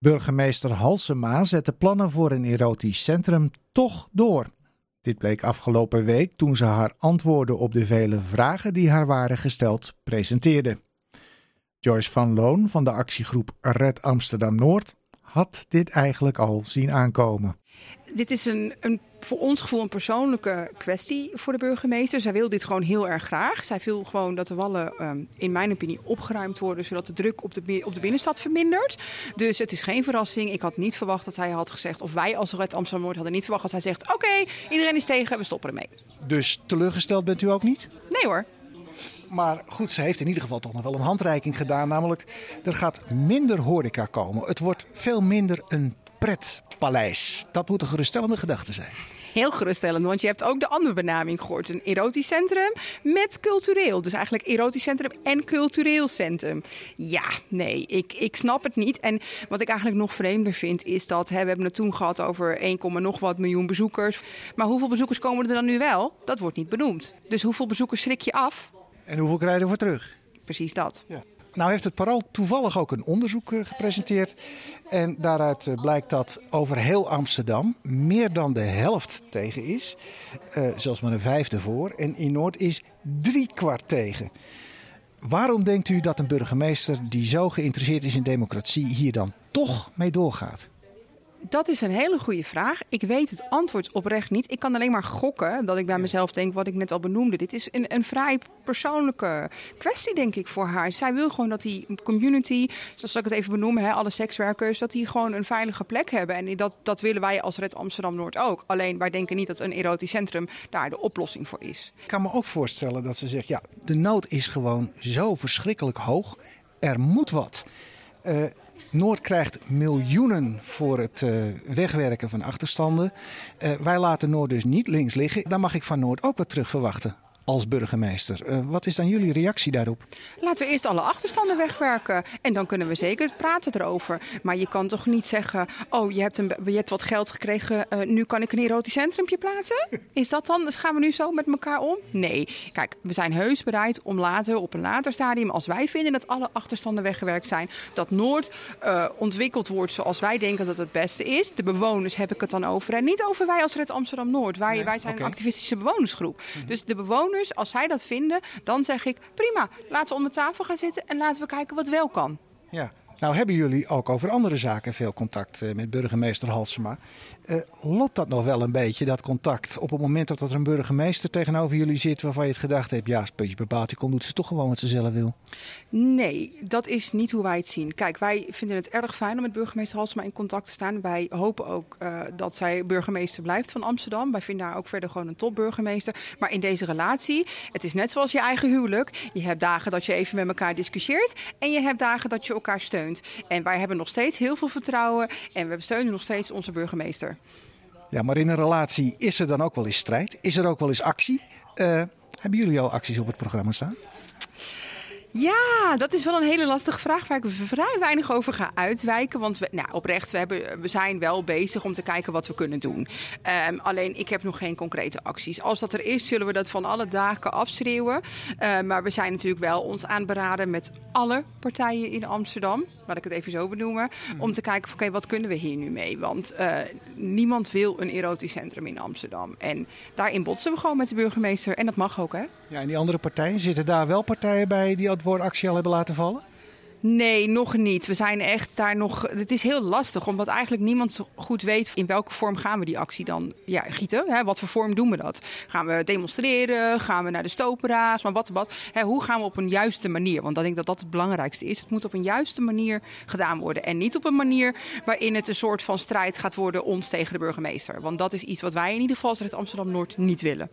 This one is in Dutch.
Burgemeester Halsema zette plannen voor een erotisch centrum toch door. Dit bleek afgelopen week toen ze haar antwoorden op de vele vragen die haar waren gesteld presenteerde. Joyce van Loon van de actiegroep Red Amsterdam Noord had dit eigenlijk al zien aankomen. Dit is een, een, voor ons gevoel een persoonlijke kwestie voor de burgemeester. Zij wil dit gewoon heel erg graag. Zij wil gewoon dat de wallen, um, in mijn opinie, opgeruimd worden, zodat de druk op de, op de binnenstad vermindert. Dus het is geen verrassing. Ik had niet verwacht dat hij had gezegd, of wij als Red Amsterdam Noord hadden niet verwacht dat hij zegt: Oké, iedereen is tegen, we stoppen ermee. Dus teleurgesteld bent u ook niet? Nee hoor. Maar goed, ze heeft in ieder geval toch nog wel een handreiking gedaan. Namelijk, er gaat minder horeca komen. Het wordt veel minder een pretpaleis. Dat moet een geruststellende gedachte zijn. Heel geruststellend, want je hebt ook de andere benaming gehoord. Een erotisch centrum met cultureel. Dus eigenlijk erotisch centrum en cultureel centrum. Ja, nee, ik, ik snap het niet. En wat ik eigenlijk nog vreemder vind, is dat... Hè, we hebben het toen gehad over 1, nog wat miljoen bezoekers. Maar hoeveel bezoekers komen er dan nu wel? Dat wordt niet benoemd. Dus hoeveel bezoekers schrik je af? En hoeveel krijg je ervoor terug? Precies dat. Ja. Nou heeft het Parool toevallig ook een onderzoek eh, gepresenteerd. En daaruit eh, blijkt dat over heel Amsterdam meer dan de helft tegen is. Uh, zelfs maar een vijfde voor. En in Noord is drie kwart tegen. Waarom denkt u dat een burgemeester die zo geïnteresseerd is in democratie hier dan toch mee doorgaat? Dat is een hele goede vraag. Ik weet het antwoord oprecht niet. Ik kan alleen maar gokken dat ik bij mezelf denk wat ik net al benoemde. Dit is een, een vrij persoonlijke kwestie, denk ik, voor haar. Zij wil gewoon dat die community, zoals ik het even benoemen, hè, alle sekswerkers, dat die gewoon een veilige plek hebben. En dat, dat willen wij als Red Amsterdam Noord ook. Alleen wij denken niet dat een erotisch centrum daar de oplossing voor is. Ik kan me ook voorstellen dat ze zegt, ja, de nood is gewoon zo verschrikkelijk hoog. Er moet wat. Uh, Noord krijgt miljoenen voor het uh, wegwerken van achterstanden. Uh, wij laten Noord dus niet links liggen. Dan mag ik van Noord ook wat terug verwachten als burgemeester. Uh, wat is dan jullie reactie daarop? Laten we eerst alle achterstanden wegwerken. En dan kunnen we zeker praten erover. Maar je kan toch niet zeggen: Oh, je hebt, een, je hebt wat geld gekregen. Uh, nu kan ik een erotisch centrumpje plaatsen? Is dat dan? Dus gaan we nu zo met elkaar om? Nee. Kijk, we zijn heus bereid om later, op een later stadium, als wij vinden dat alle achterstanden weggewerkt zijn, dat Noord uh, ontwikkeld wordt zoals wij denken dat het beste is. De bewoners heb ik het dan over. En niet over wij als Red Amsterdam Noord. Wij, nee, wij zijn okay. een activistische bewonersgroep. Mm -hmm. Dus de bewoners als zij dat vinden, dan zeg ik prima, laten we om de tafel gaan zitten en laten we kijken wat wel kan. Ja. Nou hebben jullie ook over andere zaken veel contact uh, met burgemeester Halsema. Uh, loopt dat nog wel een beetje, dat contact, op het moment dat er een burgemeester tegenover jullie zit waarvan je het gedacht hebt, ja, puntje bepaald, die komt doet ze toch gewoon wat ze zelf wil? Nee, dat is niet hoe wij het zien. Kijk, wij vinden het erg fijn om met burgemeester Halsema in contact te staan. Wij hopen ook uh, dat zij burgemeester blijft van Amsterdam. Wij vinden haar ook verder gewoon een topburgemeester. Maar in deze relatie, het is net zoals je eigen huwelijk. Je hebt dagen dat je even met elkaar discussieert en je hebt dagen dat je elkaar steunt. En wij hebben nog steeds heel veel vertrouwen en we steunen nog steeds onze burgemeester. Ja, maar in een relatie is er dan ook wel eens strijd? Is er ook wel eens actie? Uh, hebben jullie al acties op het programma staan? Ja, dat is wel een hele lastige vraag waar ik vrij weinig over ga uitwijken. Want we, nou, oprecht, we, hebben, we zijn wel bezig om te kijken wat we kunnen doen. Um, alleen ik heb nog geen concrete acties. Als dat er is, zullen we dat van alle dagen afschreeuwen. Uh, maar we zijn natuurlijk wel ons aan het beraden met alle partijen in Amsterdam. Laat ik het even zo benoemen. Mm. Om te kijken, oké, okay, wat kunnen we hier nu mee? Want uh, niemand wil een erotisch centrum in Amsterdam. En daarin botsen we gewoon met de burgemeester. En dat mag ook, hè? Ja, en die andere partijen, zitten daar wel partijen bij die het actie al hebben laten vallen? Nee, nog niet. We zijn echt daar nog. Het is heel lastig, omdat eigenlijk niemand goed weet in welke vorm gaan we die actie dan ja, gieten. Hè? Wat voor vorm doen we dat? Gaan we demonstreren? Gaan we naar de stopera's? Maar wat, wat? Hè, hoe gaan we op een juiste manier? Want ik denk dat dat het belangrijkste is. Het moet op een juiste manier gedaan worden. En niet op een manier waarin het een soort van strijd gaat worden ons tegen de burgemeester. Want dat is iets wat wij in ieder geval als Amsterdam Noord niet willen.